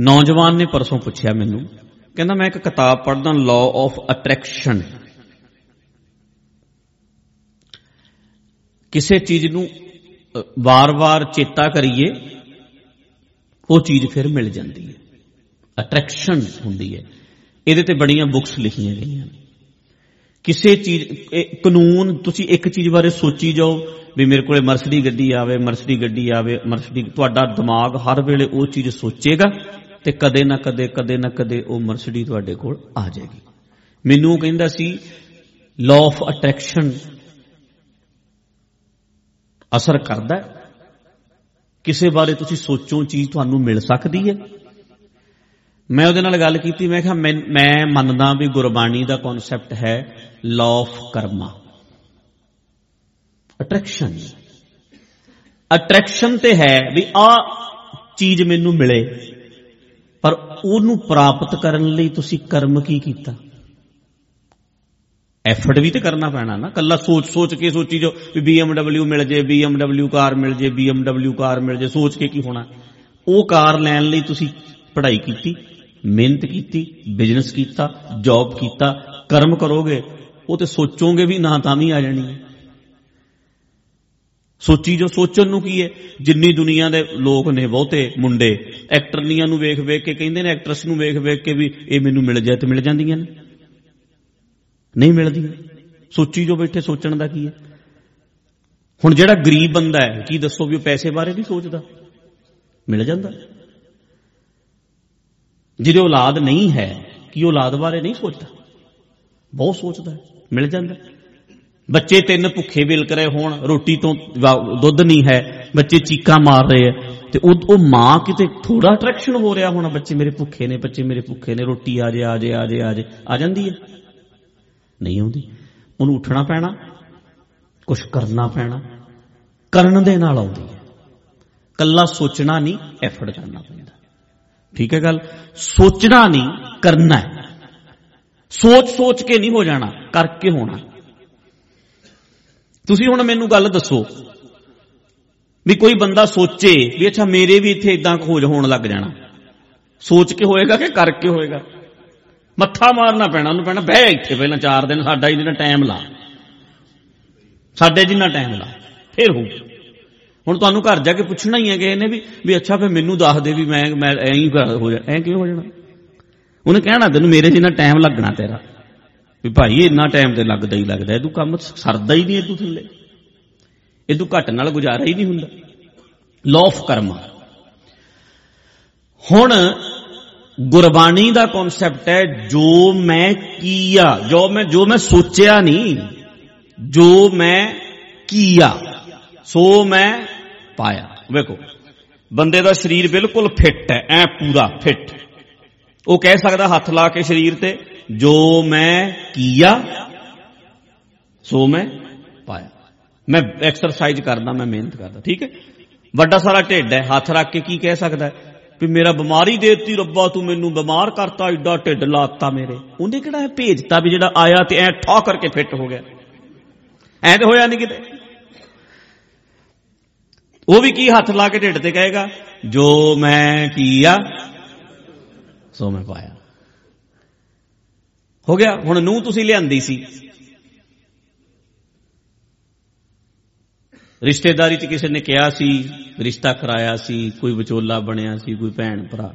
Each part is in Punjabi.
ਨੌਜਵਾਨ ਨੇ ਪਰਸੋਂ ਪੁੱਛਿਆ ਮੈਨੂੰ, ਕਹਿੰਦਾ ਮੈਂ ਇੱਕ ਕਿਤਾਬ ਪੜ੍ਹਦਾ ਲਾਅ ਆਫ ਅਟਰੈਕਸ਼ਨ ਕਿਸੇ ਚੀਜ਼ ਨੂੰ ਵਾਰ-ਵਾਰ ਚੇਤਾ ਕਰੀਏ, ਉਹ ਚੀਜ਼ ਫਿਰ ਮਿਲ ਜਾਂਦੀ ਹੈ। ਅਟਰੈਕਸ਼ਨ ਹੁੰਦੀ ਹੈ। ਇਹਦੇ ਤੇ ਬੜੀਆਂ ਬੁੱਕਸ ਲਿਖੀਆਂ ਗਈਆਂ ਕਿਸੇ ਚੀਜ਼ ਕਾਨੂੰਨ, ਤੁਸੀਂ ਇੱਕ ਚੀਜ਼ ਬਾਰੇ ਸੋਚੀ ਜਾਓ ਵੀ ਮੇਰੇ ਕੋਲੇ ਮਰਸਡੀ ਗੱਡੀ ਆਵੇ ਮਰਸਡੀ ਗੱਡੀ ਆਵੇ ਮਰਸਡੀ ਤੁਹਾਡਾ ਦਿਮਾਗ ਹਰ ਵੇਲੇ ਉਹ ਚੀਜ਼ ਸੋਚੇਗਾ। ਤੇ ਕਦੇ ਨਾ ਕਦੇ ਕਦੇ ਨਾ ਕਦੇ ਉਹ ਮਰਸਡੀ ਤੁਹਾਡੇ ਕੋਲ ਆ ਜਾਏਗੀ। ਮੈਨੂੰ ਕਹਿੰਦਾ ਸੀ ਲਾਅ ਆਫ ਅਟਰੈਕਸ਼ਨ ਅਸਰ ਕਰਦਾ ਕਿਸੇ ਬਾਰੇ ਤੁਸੀਂ ਸੋਚੋ, ਚੀਜ਼ ਤੁਹਾਨੂੰ ਮਿਲ ਸਕਦੀ ਹੈ। ਮੈਂ ਉਹਦੇ ਨਾਲ ਗੱਲ ਕੀਤੀ, ਮੈਂ ਕਿਹਾ, ਮੈਂ ਮੰਨਦਾ ਵੀ ਗੁਰਬਾਣੀ ਦਾ ਕਨਸੈਪਟ ਹੈ law of karma. Attraction attraction ਤੇ ਹੈ ਵੀ ਆ ਚੀਜ਼ ਮੈਨੂੰ ਮਿਲੇ। ਪਰ ਉਹਨੂੰ ਪ੍ਰਾਪਤ ਕਰਨ ਲਈ ਤੁਸੀਂ ਕਰਮ ਕੀ ਕੀਤਾ? ਐਫਰਟ ਵੀ ਤੇ ਕਰਨਾ ਪੈਣਾ ਨਾ। ਕੱਲਾ ਸੋਚ ਸੋਚ ਕੇ ਸੋਚੀ ਜੋ ਵੀ BMW ਮਿਲ ਜੇ, BMW ਕਾਰ ਮਿਲ ਜੇ, BMW ਕਾਰ ਮਿਲ ਜੇ, ਸੋਚ ਕੇ ਕੀ ਹੋਣਾ? ਉਹ ਕਾਰ ਲੈਣ ਲਈ ਤੁਸੀਂ ਪੜ੍ਹਾਈ ਕੀਤੀ, ਮਿਹਨਤ ਕੀਤੀ ਬਿਜ਼ਨਸ ਕੀਤਾ ਜੌਬ ਕੀਤਾ, ਕਰਮ ਕਰੋਗੇ, ਉਹ ਤੇ ਸੋਚੋਗੇ ਵੀ ਨਾ ਤਾਂ ਵੀ ਆ ਜਾਣੀ ਹੈ। ਸੋਚੀ ਜੋ ਸੋਚਣ ਨੂੰ ਕੀ ਹੈ? ਜਿੰਨੀ ਦੁਨੀਆ ਦੇ ਲੋਕ ਨੇ ਬਹੁਤੇ ਮੁੰਡੇ, ਐਕਟਰਨੀਆਂ ਨੂੰ ਵੇਖ ਵੇਖ ਕੇ ਕਹਿੰਦੇ ਨੇ, ਐਕਟਰਸ ਨੂੰ ਵੇਖ ਵੇਖ ਕੇ ਵੀ ਇਹ ਮੈਨੂੰ ਮਿਲ ਜਾਏ ਤੇ ਮਿਲ ਜਾਂਦੀਆਂ ਨੇ। ਨਹੀਂ ਮਿਲਦੀ ਸੋਚੀ ਜੋ ਬੈਠੇ ਸੋਚਣ ਦਾ ਕੀ ਹੈ? ਹੁਣ ਜਿਹੜਾ ਗਰੀਬ ਬੰਦਾ ਹੈ, ਕੀ ਦੱਸੋ ਵੀ ਉਹ ਪੈਸੇ ਬਾਰੇ ਨਹੀਂ ਸੋਚਦਾ? ਮਿਲ ਜਾਂਦਾ। ਜਿਹਦੇ ਔਲਾਦ ਨਹੀਂ ਹੈ, ਕੀ ਔਲਾਦ ਬਾਰੇ ਨਹੀਂ ਸੋਚਦਾ? ਬਹੁਤ ਸੋਚਦਾ ਮਿਲ ਜਾਂਦਾ। ਬੱਚੇ ਤਿੰਨ ਭੁੱਖੇ ਵਿਲਕ ਰਹੇ ਹੋਣ, ਰੋਟੀ ਤੋਂ ਦੁੱਧ ਨਹੀਂ ਹੈ, ਬੱਚੇ ਚੀਕਾਂ ਮਾਰ ਰਹੇ ਆ ਤੇ ਉਹ ਉਹ ਮਾਂ ਕਿਤੇ ਥੋੜਾ ਅਟਰੈਕਸ਼ਨ ਹੋ ਰਿਹਾ ਹੋਣਾ, ਬੱਚੇ ਮੇਰੇ ਭੁੱਖੇ ਨੇ, ਬੱਚੇ ਮੇਰੇ ਭੁੱਖੇ ਨੇ, ਰੋਟੀ ਆ ਜੇ ਆ ਜੇ ਆ ਜੇ ਆ ਜੇ, ਆ ਜਾਂਦੀ ਹੈ। ਨਹੀਂ ਆਉਂਦੀ। ਉਹਨੂੰ ਉੱਠਣਾ ਪੈਣਾ ਕੁਝ ਕਰਨਾ ਪੈਣਾ, ਕਰਨ ਦੇ ਨਾਲ ਆਉਂਦੀ ਹੈ। ਕੱਲਾ ਸੋਚਣਾ ਨਹੀਂ ਐਫਰਟ ਕਰਨਾ ਪੈਂਦਾ। ਠੀਕ ਹੈ ਗੱਲ? ਸੋਚਣਾ ਨਹੀਂ, ਕਰਨਾ ਹੈ। ਸੋਚ ਸੋਚ ਕੇ ਨਹੀਂ ਹੋ ਜਾਣਾ, ਕਰਕੇ ਹੋਣਾ। ਤੁਸੀਂ ਹੁਣ ਮੈਨੂੰ ਗੱਲ ਦੱਸੋ ਵੀ ਕੋਈ ਬੰਦਾ ਸੋਚੇ ਵੀ ਅੱਛਾ, ਮੇਰੇ ਵੀ ਇੱਥੇ ਇਦਾਂ ਖੋਜ ਹੋਣ ਲੱਗ ਜਾਣਾ। ਸੋਚ ਕੇ ਹੋਏਗਾ ਕਿ ਕਰਕੇ ਹੋਏਗਾ? ਮੱਥਾ ਮਾਰਨਾ ਪੈਣਾ, ਉਹਨੂੰ ਪੈਣਾ, ਬਹਿ ਇੱਥੇ ਪਹਿਲਾਂ 4 ਦਿਨ, ਸਾਡਾ ਹੀ ਜਿਹੜਾ ਟਾਈਮ ਲਾ। ਸਾਡੇ ਜਿੰਨਾ ਟਾਈਮ ਲਾ, ਫਿਰ ਹੋ ਹੁਣ ਤੁਹਾਨੂੰ ਘਰ ਜਾ ਕੇ ਪੁੱਛਣਾ ਹੀ ਹੈ ਕਿ ਇਹਨੇ ਵੀ ਵੀ ਅੱਛਾ, ਫਿਰ ਮੈਨੂੰ ਦੱਸ ਦੇ ਵੀ ਮੈਂ ਮੈਂ ਐਂ ਹੀ ਹੋ ਜਾ, ਐਂ ਕਿਉਂ ਹੋ ਜਾਣਾ? ਉਹਨੇ ਕਹਿਣਾ, ਤੈਨੂੰ ਮੇਰੇ ਜਿੰਨਾ ਟਾਈਮ ਲੱਗਣਾ ਤੇਰਾ। ਵੀ ਭਾਈ, ਇੰਨਾ ਟਾਈਮ ਤੇ ਲੱਗਦਾ ਹੀ ਲੱਗਦਾ ਇਹਦੂ ਕੰਮ ਸਰਦਾ ਹੀ ਨਹੀਂ ਇਹਦੂ ਥੱਲੇ। ਇਹਦੂ ਘੱਟ ਨਾਲ ਗੁਜ਼ਾਰਾ ਹੀ ਨਹੀਂ ਹੁੰਦਾ। ਲਾਅ ਆਫ ਕਰਮਾ ਹੁਣ ਗੁਰਬਾਣੀ ਦਾ ਕਨਸੈਪਟ ਹੈ, ਜੋ ਮੈਂ ਕੀਆ, ਜੋ ਮੈਂ ਜੋ ਮੈਂ ਸੋਚਿਆ ਨਹੀਂ, ਜੋ ਮੈਂ ਕੀਆ, ਸੋ ਮੈਂ ਪਾਇਆ। ਵੇਖੋ, ਬੰਦੇ ਦਾ ਸਰੀਰ ਬਿਲਕੁਲ ਫਿੱਟ ਹੈ, ਐ ਪੂਰਾ ਫਿੱਟ ਉਹ ਕਹਿ ਸਕਦਾ ਹੱਥ ਲਾ ਕੇ ਸਰੀਰ ਤੇ ਜੋ ਮੈਂ ਕੀਆ, ਸੋ ਮੈਂ ਪਾਇਆ। ਮੈਂ ਐਕਸਰਸਾਈਜ਼ ਕਰਦਾ, ਮੈਂ ਮਿਹਨਤ ਕਰਦਾ, ਠੀਕ ਹੈ? ਵੱਡਾ ਸਾਰਾ ਢਿੱਡ ਹੈ, ਹੱਥ ਰੱਖ ਕੇ ਕੀ ਕਹਿ ਸਕਦਾ ਵੀ ਮੇਰਾ ਬਿਮਾਰੀ ਦੇਤੀ, ਰੱਬਾ, ਤੂੰ ਮੈਨੂੰ ਬਿਮਾਰ ਕਰਤਾ ਐਡਾ ਢਿੱਡ ਲਾਤਾ ਮੇਰੇ। ਉਹਨੇ ਕਿਹੜਾ ਭੇਜਤਾ ਵੀ ਜਿਹੜਾ ਆਇਆ ਤੇ ਐ ਠਾ ਕਰਕੇ ਫਿੱਟ ਹੋ ਗਿਆ? ਐ ਤੇ ਹੋਇਆ ਨਹੀਂ ਕਿਤੇ? ਉਹ ਵੀ ਕੀ ਹੱਥ ਲਾ ਕੇ ਢਿੱਡ ਤੇ ਕਹੇਗਾ, ਜੋ ਮੈਂ ਕੀਆ, ਸੋ ਮੈਂ ਪਾਇਆ। ਹੋ ਗਿਆ ਹੁਣ ਨੂੰ ਤੁਸੀਂ ਲਿਆਂਦੀ ਸੀ ਰਿਸ਼ਤੇਦਾਰੀ 'ਚ ਕਿਸੇ ਨੇ ਕਿਹਾ ਸੀ ਰਿਸ਼ਤਾ ਕਰਾਇਆ ਸੀ ਕੋਈ ਵਿਚੋਲਾ ਬਣਿਆ ਸੀ ਕੋਈ ਭੈਣ ਭਰਾ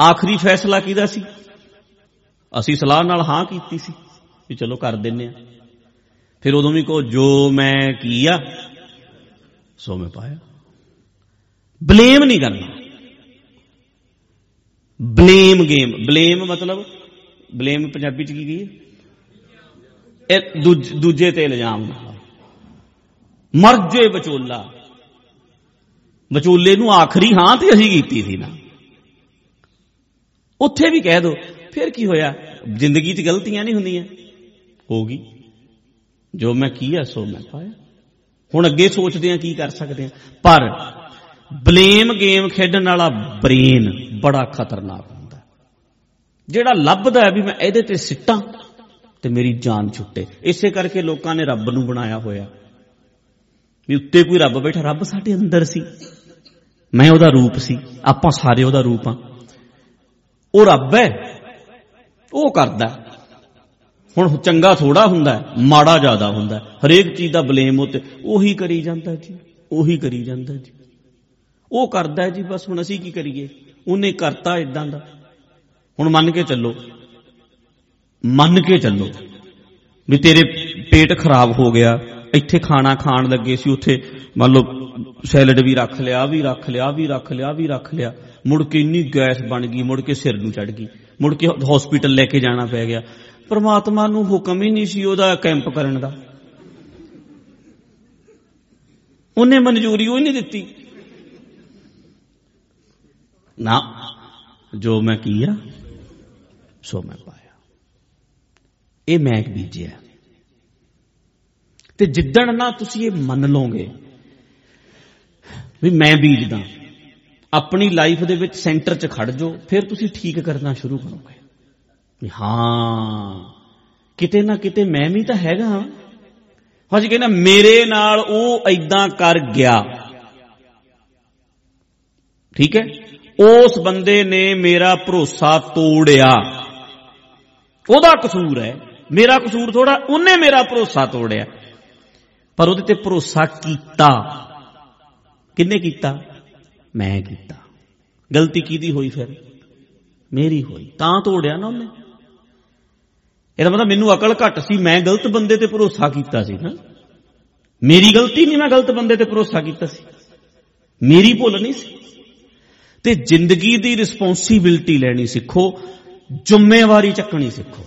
ਆਖਰੀ ਫੈਸਲਾ ਕਿਹਦਾ ਸੀ ਅਸੀਂ ਸਲਾਹ ਨਾਲ ਹਾਂ ਕੀਤੀ ਸੀ ਵੀ ਚਲੋ ਕਰ ਦਿੰਨੇ ਆ ਫਿਰ ਉਦੋਂ ਵੀ ਕੋ ਜੋ ਮੈਂ ਕੀਆ ਸੋ ਮੈਂ ਪਾਇਆ ਬਲੇਮ ਨਹੀਂ ਕਰਨਾ ਬਲੇਮ ਗੇਮ ਬਲੇਮ ਮਤਲਬ ਬਲੇਮ ਪੰਜਾਬੀ ਚ ਕੀ ਗਈ ਇਹ ਦੂਜੇ ਤੇ ਇਲਜ਼ਾਮ ਮਰ ਜੇ ਵਿਚੋਲਾ। ਵਿਚੋਲੇ ਨੂੰ ਆਖਰੀ ਹਾਂ ਤੇ ਅਸੀਂ ਕੀਤੀ ਸੀ ਨਾ। ਉੱਥੇ ਵੀ ਕਹਿ ਦੋ, ਫਿਰ ਕੀ ਹੋਇਆ? ਜ਼ਿੰਦਗੀ 'ਚ ਗਲਤੀਆਂ ਨਹੀਂ ਹੁੰਦੀਆਂ। ਹੋਗੀ ਜੋ ਮੈਂ ਕੀਆ, ਸੋ ਮੈਂ ਪਾਇਆ। ਹੁਣ ਅੱਗੇ ਸੋਚਦੇ ਆ ਕੀ ਕਰ ਸਕਦੇ ਆ ਪਰ ਬਲੇਮ ਗੇਮ ਖੇਡਣ ਵਾਲਾ ਬ੍ਰੇਨ ਬੜਾ ਖਤਰਨਾਕ ਹੁੰਦਾ। ਜਿਹੜਾ ਲੱਭਦਾ ਹੈ ਵੀ ਮੈਂ ਇਹਦੇ ਤੇ ਸਿੱਟਾਂ ਤੇ ਮੇਰੀ ਜਾਨ ਛੁੱਟੇ। ਇਸੇ ਕਰਕੇ ਲੋਕਾਂ ਨੇ ਰੱਬ ਨੂੰ ਬਣਾਇਆ ਹੋਇਆ। ਵੀ ਉੱਤੇ ਕੋਈ ਰੱਬ ਬੈਠਾ, ਰੱਬ ਸਾਡੇ ਅੰਦਰ ਸੀ। ਮੈਂ ਉਹਦਾ ਰੂਪ ਸੀ। ਆਪਾਂ ਸਾਰੇ ਉਹਦਾ ਰੂਪ ਆ ਉਹ ਰੱਬ ਹੈ। ਉਹ ਕਰਦਾ ਹੁਣ ਚੰਗਾ ਥੋੜਾ ਹੁੰਦਾ ਮਾੜਾ ਜ਼ਿਆਦਾ ਹੁੰਦਾ ਹਰੇਕ ਚੀਜ਼ ਦਾ ਬਲੇਮ ਉਤੇ ਉਹੀ ਕਰੀ ਜਾਂਦਾ ਜੀ, ਉਹੀ ਕਰੀ ਜਾਂਦਾ ਜੀ। ਉਹ ਕਰਦਾ ਜੀ, ਬਸ ਹੁਣ ਅਸੀਂ ਕੀ ਕਰੀਏ? ਉਹਨੇ ਕਰਤਾ ਇਦਾਂ ਦਾ। ਹੁਣ ਮੰਨ ਕੇ ਚੱਲੋ, ਮੰਨ ਕੇ ਚੱਲੋ ਵੀ ਤੇਰੇ ਪੇਟ ਖਰਾਬ ਹੋ ਗਿਆ, ਇੱਥੇ ਖਾਣਾ ਖਾਣ ਲੱਗੇ ਸੀ, ਉੱਥੇ ਮੰਨ ਲਓ ਸੈਲਡ ਵੀ ਰੱਖ ਲਿਆ, ਵੀ ਰੱਖ ਲਿਆ, ਵੀ ਰੱਖ ਲਿਆ, ਵੀ ਰੱਖ ਲਿਆ, ਮੁੜ ਕੇ ਇੰਨੀ ਗੈਸ ਬਣ ਗਈ, ਮੁੜ ਕੇ ਸਿਰ ਨੂੰ ਚੜ ਗਈ, ਮੁੜ ਕੇ ਹਸਪੀਟਲ ਲੈ ਕੇ ਜਾਣਾ ਪੈ ਗਿਆ। ਪਰਮਾਤਮਾ ਨੂੰ ਹੁਕਮ ਹੀ ਨਹੀਂ ਸੀ ਉਹਦਾ ਕੈਂਪ ਕਰਨ ਦਾ। ਉਹਨੇ ਮਨਜ਼ੂਰੀ ਉਹ ਨਹੀਂ ਦਿੱਤੀ। ਨਾ, ਜੋ ਮੈਂ ਕੀਆ ਸੋ ਮੈਂ ਪਾਇਆ। ਇਹ ਮੈਂ ਬੀਜਿਆ। ਤੇ ਜਿੱਦਣ ਨਾ ਤੁਸੀਂ ਇਹ ਮੰਨ ਲਓਗੇ ਵੀ ਮੈਂ ਬੀਜਦਾ, ਆਪਣੀ ਲਾਈਫ ਦੇ ਵਿੱਚ ਸੈਂਟਰ 'ਚ ਖੜ ਜਾਓ, ਫਿਰ ਤੁਸੀਂ ਠੀਕ ਕਰਨਾ ਸ਼ੁਰੂ ਕਰੋਗੇ। ਵੀ ਹਾਂ, ਕਿਤੇ ਨਾ ਕਿਤੇ ਮੈਂ ਵੀ ਤਾਂ ਹੈਗਾ ਹਾਂ। ਹਜ ਕਹਿੰਦਾ ਮੇਰੇ ਨਾਲ ਉਹ ਐਦਾਂ ਕਰ ਗਿਆ। ਠੀਕ ਹੈ? ਉਸ ਬੰਦੇ ਨੇ ਮੇਰਾ ਭਰੋਸਾ ਤੋੜਿਆ। ਉਹਦਾ ਕਸੂਰ ਹੈ, ਮੇਰਾ ਕਸੂਰ ਥੋੜਾ ਉਹਨੇ ਮੇਰਾ ਭਰੋਸਾ ਤੋੜਿਆ। ਪਰ ਉਹਦੇ ਤੇ ਭਰੋਸਾ ਕੀਤਾ। ਕਿੰਨੇ ਕੀਤਾ? ਮੈਂ ਕੀਤਾ। ਗਲਤੀ ਕਿਹਦੀ ਹੋਈ ਫਿਰ? ਮੇਰੀ ਹੋਈ। ਤਾਂ ਤੋੜਿਆ ਨਾ ਉਹਨੇ। ਇਹਦਾ ਮਤਲਬ ਮੈਨੂੰ ਅਕਲ ਘੱਟ ਸੀ, ਮੈਂ ਗਲਤ ਬੰਦੇ ਤੇ ਭਰੋਸਾ ਕੀਤਾ ਸੀ ਨਾ। ਮੇਰੀ ਗਲਤੀ ਨਹੀਂ, ਮੈਂ ਗਲਤ ਬੰਦੇ ਤੇ ਭਰੋਸਾ ਕੀਤਾ ਸੀ। ਮੇਰੀ ਭੁੱਲ ਨਹੀਂ ਸੀ। ਤੇ ਜ਼ਿੰਦਗੀ ਦੀ ਰਿਸਪੌਂਸਿਬਿਲਟੀ ਲੈਣੀ ਸਿੱਖੋ। ਜ਼ਿੰਮੇਵਾਰੀ ਚੱਕਣੀ ਸਿੱਖੋ।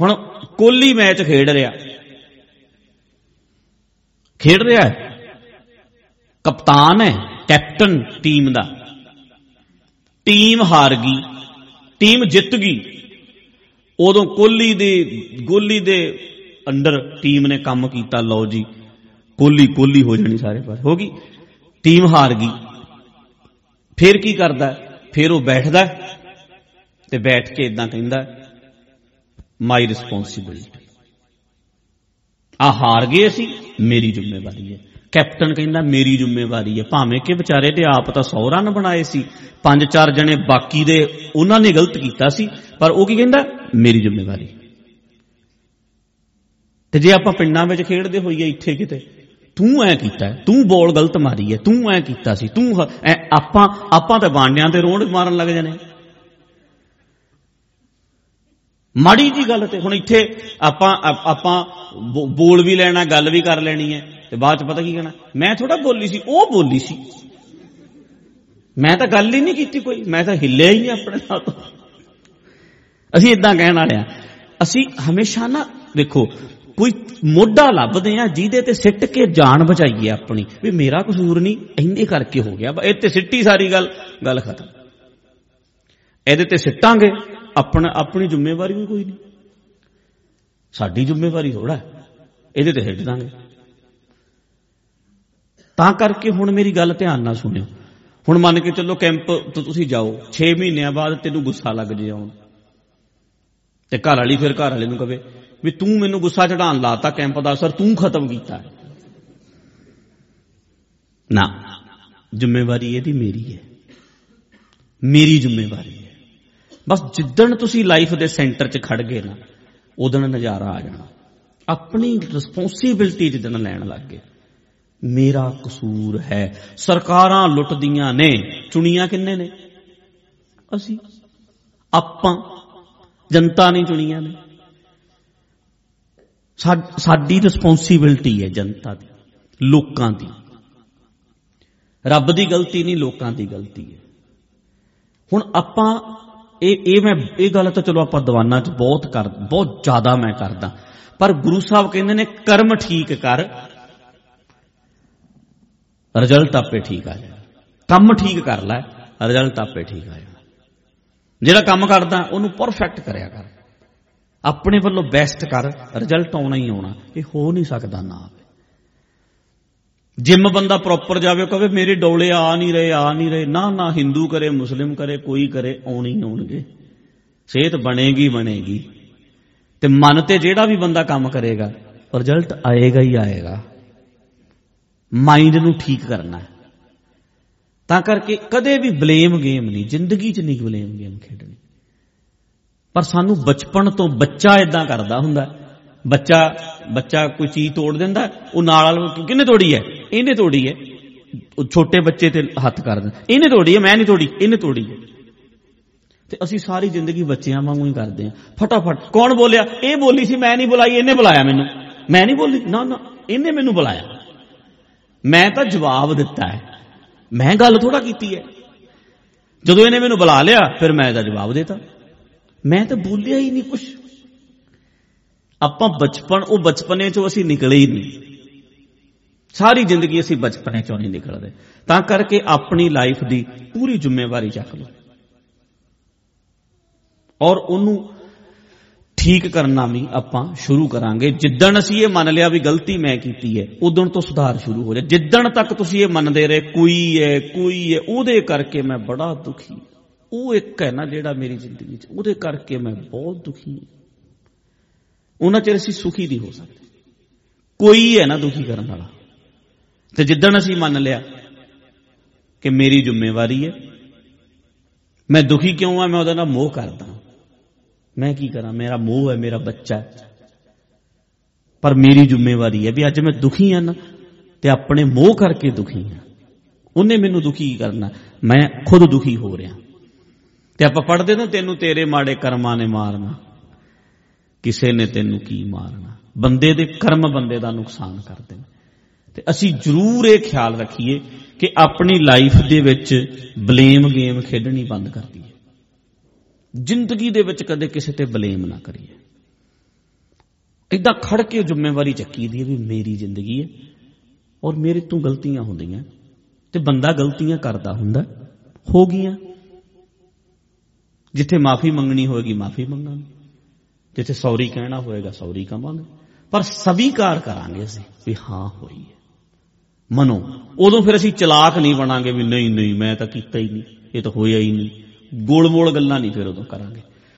ਹੁਣ ਕੋਲੀ ਮੈਚ ਖੇਡ ਰਿਹਾ। ਖੇਡ ਰਿਹਾ ਹੈ। ਕਪਤਾਨ ਹੈ, ਕੈਪਟਨ ਟੀਮ ਦਾ। ਟੀਮ ਹਾਰ ਗਈ, ਟੀਮ ਜਿੱਤ ਗਈ। ਉਦੋਂ ਕੋਹਲੀ ਦੇ ਗੋਲੀ ਦੇ ਅੰਡਰ ਟੀਮ ਨੇ ਕੰਮ ਕੀਤਾ, ਲਓ ਜੀ, ਕੋਹਲੀ ਕੋਹਲੀ ਹੋ ਜਾਣੀ ਸਾਰੇ ਪਾਸੇ। ਹੋ ਗਈ। ਟੀਮ ਹਾਰ ਗਈ। ਫਿਰ ਕੀ ਕਰਦਾ ਫਿਰ ਉਹ ਬੈਠਦਾ ਤੇ ਬੈਠ ਕੇ ਇਦਾਂ ਕਹਿੰਦਾ ਮਾਈ ਰਿਸਪੌਂਸਿਬਿਲਟੀ ਆ ਹਾਰ ਗਏ ਅਸੀਂ, ਮੇਰੀ ਜ਼ਿੰਮੇਵਾਰੀ ਹੈ। ਕੈਪਟਨ ਕਹਿੰਦਾ, ਮੇਰੀ ਜ਼ਿੰਮੇਵਾਰੀ ਹੈ। ਭਾਵੇਂ ਕਿ ਵਿਚਾਰੇ ਦੇ ਆਪ ਤਾਂ 100 ਰਨ ਬਣਾਏ ਸੀ, ਪੰਜ ਚਾਰ ਜਣੇ ਬਾਕੀ ਦੇ ਉਹਨਾਂ ਨੇ ਗਲਤ ਕੀਤਾ ਸੀ, ਪਰ ਉਹ ਕੀ ਕਹਿੰਦਾ, ਮੇਰੀ ਜ਼ਿੰਮੇਵਾਰੀ ਤੇ ਜੇ ਆਪਾਂ ਪਿੰਡਾਂ ਵਿੱਚ ਖੇਡਦੇ ਹੋਈਏ ਇੱਥੇ ਕਿਤੇ ਤੂੰ ਐ ਕੀਤਾ, ਤੂੰ ਬੋਲ ਗਲਤ ਮਾਰੀ ਹੈ ਤੂੰ ਐ ਕੀਤਾ ਸੀ, ਤੂੰ ਆਪਾਂ ਆਪਾਂ ਤਾਂ ਬਾਂਡਿਆਂ ਤੇ ਰੋਡ ਮਾਰਨ ਲੱਗ ਜਾਣੇ। ਮਾੜੀ ਜੀ ਗੱਲ ਤੇ, ਹੁਣ ਇੱਥੇ ਆਪਾਂ ਆਪਾਂ ਬੋਲ ਵੀ ਲੈਣਾ, ਗੱਲ ਵੀ ਕਰ ਲੈਣੀ ਹੈ ਤੇ ਬਾਅਦ ਚ ਪਤਾ ਕੀ ਕਹਿਣਾ, ਮੈਂ ਥੋੜਾ ਬੋਲੀ ਸੀ, ਉਹ ਬੋਲੀ ਸੀ। ਮੈਂ ਤਾਂ ਗੱਲ ਹੀ ਨਹੀਂ ਕੀਤੀ ਕੋਈ, ਮੈਂ ਤਾਂ ਹਿੱਲਿਆ ਹੀ ਨਹੀਂ ਆਪਣੇ ਨਾਲ। ਤੋਂ ਅਸੀਂ ਇਦਾਂ ਕਹਿਣ ਵਾਲੇ ਆ, ਅਸੀਂ ਹਮੇਸ਼ਾ ਨਾ, ਦੇਖੋ ਕੋਈ ਮੋਢਾ ਲੱਭਦੇ ਆ, ਜਿਹਦੇ ਤੇ ਸਿੱਟ ਕੇ ਜਾਨ ਬਚਾਈਏ ਆਪਣੀ। ਵੀ ਮੇਰਾ ਕਸੂਰ ਨਹੀਂ, ਇੰਨੇ ਕਰਕੇ ਹੋ ਗਿਆ। ਇਹ ਤੇ ਸਿੱਟੀ ਸਾਰੀ ਗੱਲ ਗੱਲ ਖਤਮ। ਇਹਦੇ ਤੇ ਸਿੱਟਾਂਗੇ, ਆਪਣਾ, ਆਪਣੀ ਜ਼ਿੰਮੇਵਾਰੀ ਵੀ ਕੋਈ ਨਹੀਂ। ਸਾਡੀ ਜ਼ਿੰਮੇਵਾਰੀ ਥੋੜਾ ਇਹਦੇ ਤੇ ਸਿੱਟ ਦਾਂਗੇ। ਤਾਂ ਕਰਕੇ ਹੁਣ ਮੇਰੀ ਗੱਲ ਧਿਆਨ ਨਾਲ ਸੁਣਿਓ। ਹੁਣ ਮੰਨ ਕੇ ਚੱਲੋ ਕੈਂਪ ਤੋਂ ਤੁਸੀਂ ਜਾਓ 6 ਮਹੀਨਿਆਂ ਬਾਅਦ ਤੈਨੂੰ ਗੁੱਸਾ ਲੱਗ ਜੇ ਆਉਣ। ਤੇ ਘਰ ਵਾਲੀ ਫਿਰ ਘਰ ਵਾਲੇ ਨੂੰ ਕਵੇ ਵੀ ਤੂੰ ਮੈਨੂੰ ਗੁੱਸਾ ਚੜਾਉਣ ਲਾਤਾ ਕੈਂਪ ਦਾ ਅਸਰ ਤੂੰ ਖਤਮ ਕੀਤਾ। ਨਾ, ਜ਼ਿੰਮੇਵਾਰੀ ਇਹਦੀ ਮੇਰੀ ਹੈ। ਮੇਰੀ ਜ਼ਿੰਮੇਵਾਰੀ ਹੈ। ਬਸ ਜਿੱਦਣ ਤੁਸੀਂ ਲਾਈਫ ਦੇ ਸੈਂਟਰ 'ਚ ਖੜ ਗਏ ਨਾ ਉਦੋਂ ਨਜ਼ਾਰਾ ਆ ਜਾਣਾ। ਆਪਣੀ ਰਿਸਪੌਂਸਿਬਿਲਟੀ ਜਿੱਦਣ ਲੈਣ ਲੱਗ ਗਏ। ਮੇਰਾ ਕਸੂਰ ਹੈ। ਸਰਕਾਰਾਂ ਲੁੱਟਦੀਆਂ ਨੇ। ਚੁਣੀਆਂ ਕਿੰਨੇ ਨੇ? ਅਸੀਂ। ਆਪਾਂ। ਜਨਤਾ ਨਹੀਂ ਚੁਣੀਆਂ ਨੇ। ਸਾਡੀ ਰਿਸਪੌਂਸਿਬਿਲਟੀ ਹੈ ਜਨਤਾ ਦੀ, ਲੋਕਾਂ ਦੀ। ਰੱਬ ਦੀ ਗਲਤੀ ਨਹੀਂ, ਲੋਕਾਂ ਦੀ ਗਲਤੀ ਹੈ। ਹੁਣ ਆਪਾਂ, ਇਹ ਇਹ ਮੈਂ, ਇਹ ਗੱਲ ਤਾਂ ਚਲੋ ਆਪਾਂ ਦੀਵਾਨਾਂ 'ਚ ਬਹੁਤ ਕਰ, ਬਹੁਤ ਜ਼ਿਆਦਾ ਮੈਂ ਕਰਦਾ। ਪਰ ਗੁਰੂ ਸਾਹਿਬ ਕਹਿੰਦੇ ਨੇ, ਕਰਮ ਠੀਕ ਕਰ। ਰਿਜ਼ਲਟ ਆਪੇ ਠੀਕ ਆ ਜਾਣਾ ਕੰਮ ਠੀਕ ਕਰ ਲੈ, ਰਿਜ਼ਲਟ ਆਪੇ ਠੀਕ ਆ ਜਾਣਾ ਜਿਹੜਾ ਕੰਮ ਕਰਦਾ, ਉਹਨੂੰ ਪਰਫੈਕਟ ਕਰਿਆ ਕਰ। ਆਪਣੇ ਵੱਲੋਂ ਬੈਸਟ ਕਰ ਰਿਜ਼ਲਟ ਆਉਣਾ ਹੀ ਆਉਣਾ, ਇਹ ਹੋ ਨਹੀਂ ਸਕਦਾ ਨਾ ਆਵੇ। ਜਿੰਮ ਬੰਦਾ ਪ੍ਰੋਪਰ ਜਾਵੇ ਕਹੇ ਮੇਰੇ ਡੋਲੇ ਆ ਨਹੀਂ ਰਹੇ, ਆ ਨਹੀਂ ਰਹੇ। ਨਾ ਨਾ ਹਿੰਦੂ ਕਰੇ ਮੁਸਲਿਮ ਕਰੇ, ਕੋਈ ਕਰੇ, ਆਉਣੀ ਹੀ ਆਉਣਗੇ। ਸਿਹਤ ਬਣੇਗੀ ਬਣੇਗੀ। ਤੇ ਮਨ ਤੇ ਜਿਹੜਾ ਵੀ ਬੰਦਾ ਕੰਮ ਕਰੇਗਾ ਰਿਜ਼ਲਟ ਆਏਗਾ ਹੀ ਆਏਗਾ। ਮਾਈਂਡ ਨੂੰ ਠੀਕ ਕਰਨਾ ਹੈ। ਤਾਂ ਕਰਕੇ ਕਦੇ ਵੀ ਬਲੇਮ ਗੇਮ ਨਹੀਂ, ਜ਼ਿੰਦਗੀ 'ਚ ਨਹੀਂ ਬਲੇਮ ਗੇਮ ਖੇਡਣੀ। ਪਰ ਸਾਨੂੰ ਬਚਪਨ ਤੋਂ ਬੱਚਾ ਇਦਾਂ ਕਰਦਾ ਹੁੰਦਾ। ਬੱਚਾ ਬੱਚਾ ਕੋਈ ਚੀਜ਼ ਤੋੜ ਦਿੰਦਾ, ਉਹ ਨਾਲ ਵਾਲ ਕਿਹਨੇ ਤੋੜੀ ਹੈ? ਇਹਨੇ ਤੋੜੀ ਹੈ। ਉਹ ਛੋਟੇ ਬੱਚੇ ਤੇ ਹੱਥ ਕਰ ਦਿੰਦਾ। ਇਹਨੇ ਤੋੜੀ ਹੈ, ਮੈਂ ਨਹੀਂ ਤੋੜੀ, ਇਹਨੇ ਤੋੜੀ ਹੈ। ਤੇ ਅਸੀਂ ਸਾਰੀ ਜ਼ਿੰਦਗੀ ਬੱਚਿਆਂ ਵਾਂਗੂ ਹੀ ਕਰਦੇ ਹਾਂ। ਫਟਾਫਟ, ਕੌਣ ਬੋਲਿਆ? ਇਹ ਬੋਲੀ ਸੀ, ਮੈਂ ਨਹੀਂ ਬੁਲਾਈ, ਇਹਨੇ ਬੁਲਾਇਆ ਮੈਨੂੰ। ਮੈਂ ਨਹੀਂ ਬੋਲੀ, ਨਾ ਨਾ, ਇਹਨੇ ਮੈਨੂੰ ਬੁਲਾਇਆ। ਮੈਂ ਤਾਂ ਜਵਾਬ ਦਿੱਤਾ ਹੈ। ਮੈਂ ਗੱਲ ਥੋੜਾ ਕੀਤੀ ਹੈ। ਜਦੋਂ ਇਹਨੇ ਮੈਨੂੰ ਬੁਲਾ ਲਿਆ, ਫਿਰ ਮੈਂ ਇਹਦਾ ਜਵਾਬ ਦੇਤਾ। ਮੈਂ ਤਾਂ ਬੋਲਿਆ ਹੀ ਨਹੀਂ ਕੁਝ ਆਪਾਂ ਬਚਪਨ, ਉਹ ਬਚਪਨੇ ਚੋਂ ਅਸੀਂ ਨਿਕਲੇ ਹੀ ਨਹੀਂ। ਸਾਰੀ ਜ਼ਿੰਦਗੀ ਅਸੀਂ ਬਚਪਨੇ ਚੋਂ ਨਹੀਂ ਨਿਕਲਦੇ। ਤਾਂ ਕਰਕੇ ਆਪਣੀ ਲਾਈਫ ਦੀ ਪੂਰੀ ਜ਼ਿੰਮੇਵਾਰੀ ਚੱਕ ਲਓ। ਔਰ ਉਹਨੂੰ ਠੀਕ ਕਰਨਾ ਵੀ ਆਪਾਂ ਸ਼ੁਰੂ ਕਰਾਂਗੇ। ਜਿੱਦਣ ਅਸੀਂ ਇਹ ਮੰਨ ਲਿਆ ਵੀ ਗਲਤੀ ਮੈਂ ਕੀਤੀ ਹੈ, ਉਦੋਂ ਤੋਂ ਸੁਧਾਰ ਸ਼ੁਰੂ ਹੋ ਜਾ। ਜਿੱਦਣ ਤੱਕ ਤੁਸੀਂ ਇਹ ਮੰਨਦੇ ਰਹੇ, ਕੋਈ ਹੈ ਕੋਈ ਹੈ, ਉਹਦੇ ਕਰਕੇ ਮੈਂ ਬੜਾ ਦੁਖੀ ਉਹ ਇੱਕ ਹੈ ਨਾ ਜਿਹੜਾ ਮੇਰੀ ਜ਼ਿੰਦਗੀ 'ਚ, ਉਹਦੇ ਕਰਕੇ ਮੈਂ ਬਹੁਤ ਦੁਖੀ ਹਾਂ। ਉਹਨਾਂ ਚਿਰ ਅਸੀਂ ਸੁਖੀ ਨਹੀਂ ਹੋ ਸਕਦੇ। ਕੋਈ ਹੈ ਨਾ ਦੁਖੀ ਕਰਨ ਵਾਲਾ। ਤੇ ਜਿੱਦਣ ਅਸੀਂ ਮੰਨ ਲਿਆ ਕਿ ਮੇਰੀ ਜ਼ਿੰਮੇਵਾਰੀ ਹੈ, ਮੈਂ ਦੁਖੀ ਕਿਉਂ ਆ ਮੈਂ ਉਹਦਾ ਨਾਲ ਮੋਹ ਕਰਦਾ ਮੈਂ ਕੀ ਕਰਾਂ? ਮੇਰਾ ਮੋਹ ਹੈ, ਮੇਰਾ ਬੱਚਾ ਹੈ। ਪਰ ਮੇਰੀ ਜ਼ਿੰਮੇਵਾਰੀ ਹੈ ਵੀ ਅੱਜ ਮੈਂ ਦੁਖੀ ਹਾਂ ਨਾ, ਤੇ ਆਪਣੇ ਮੋਹ ਕਰਕੇ ਦੁਖੀ ਹਾਂ। ਉਹਨੇ ਮੈਨੂੰ ਦੁਖੀ ਕਰਨਾ। ਮੈਂ ਖੁਦ ਦੁਖੀ ਹੋ ਰਿਹਾ। ਤੇ ਆਪਾਂ ਪੜਦੇ ਨਾ, ਤੈਨੂੰ ਤੇਰੇ ਮਾੜੇ ਕਰਮਾਂ ਨੇ ਮਾਰਨਾ। ਕਿਸੇ ਨੇ ਤੈਨੂੰ ਕੀ ਮਾਰਨਾ? ਬੰਦੇ ਦੇ ਕਰਮ ਬੰਦੇ ਦਾ ਨੁਕਸਾਨ ਕਰਦੇ ਨੇ ਤੇ ਅਸੀਂ ਜ਼ਰੂਰ ਇਹ ਖਿਆਲ ਰੱਖੀਏ ਕਿ ਆਪਣੀ ਲਾਈਫ ਦੇ ਵਿੱਚ ਬਲੇਮ ਗੇਮ ਖੇਡਣੀ ਬੰਦ ਕਰ ਦਈਏ। ਜ਼ਿੰਦਗੀ ਦੇ ਵਿੱਚ ਕਦੇ ਕਿਸੇ ਤੇ ਬਲੇਮ ਨਾ ਕਰੀਏ। ਇਦਾਂ ਖੜ ਕੇ ਜ਼ਿੰਮੇਵਾਰੀ ਚੱਕੀ ਦੀ ਹੈ ਵੀ ਮੇਰੀ ਜ਼ਿੰਦਗੀ ਹੈ ਔਰ ਮੇਰੇ ਤੋਂ ਗਲਤੀਆਂ ਹੁੰਦੀਆਂ। ਤੇ ਬੰਦਾ ਗਲਤੀਆਂ ਕਰਦਾ ਹੁੰਦਾ, ਹੋ ਗਈਆਂ। ਜਿੱਥੇ ਮਾਫੀ ਮੰਗਣੀ ਹੋਏਗੀ, ਮਾਫੀ ਮੰਗਾਂਗੇ। ਜਿੱਥੇ ਸੌਰੀ ਕਹਿਣਾ ਹੋਏਗਾ, ਸੌਰੀ ਕਵਾਂਗੇ ਪਰ ਸਵੀਕਾਰ ਕਰਾਂਗੇ ਅਸੀਂ ਵੀ ਹਾਂ, ਹੋਈ ਹੈ। ਮਨੋ, ਉਦੋਂ ਫਿਰ ਅਸੀਂ ਚਲਾਕ ਨਹੀਂ ਬਣਾਂਗੇ ਵੀ ਨਹੀਂ ਨਹੀਂ, ਮੈਂ ਤਾਂ ਕੀਤਾ ਹੀ ਨਹੀਂ, ਇਹ ਤਾਂ ਹੋਇਆ ਹੀ ਨਹੀਂ। ਗੋਲ ਮੋਲ ਗੱਲਾਂ ਨਹੀਂ ਫਿਰ ਉਦੋਂ ਕਰਾਂਗੇ।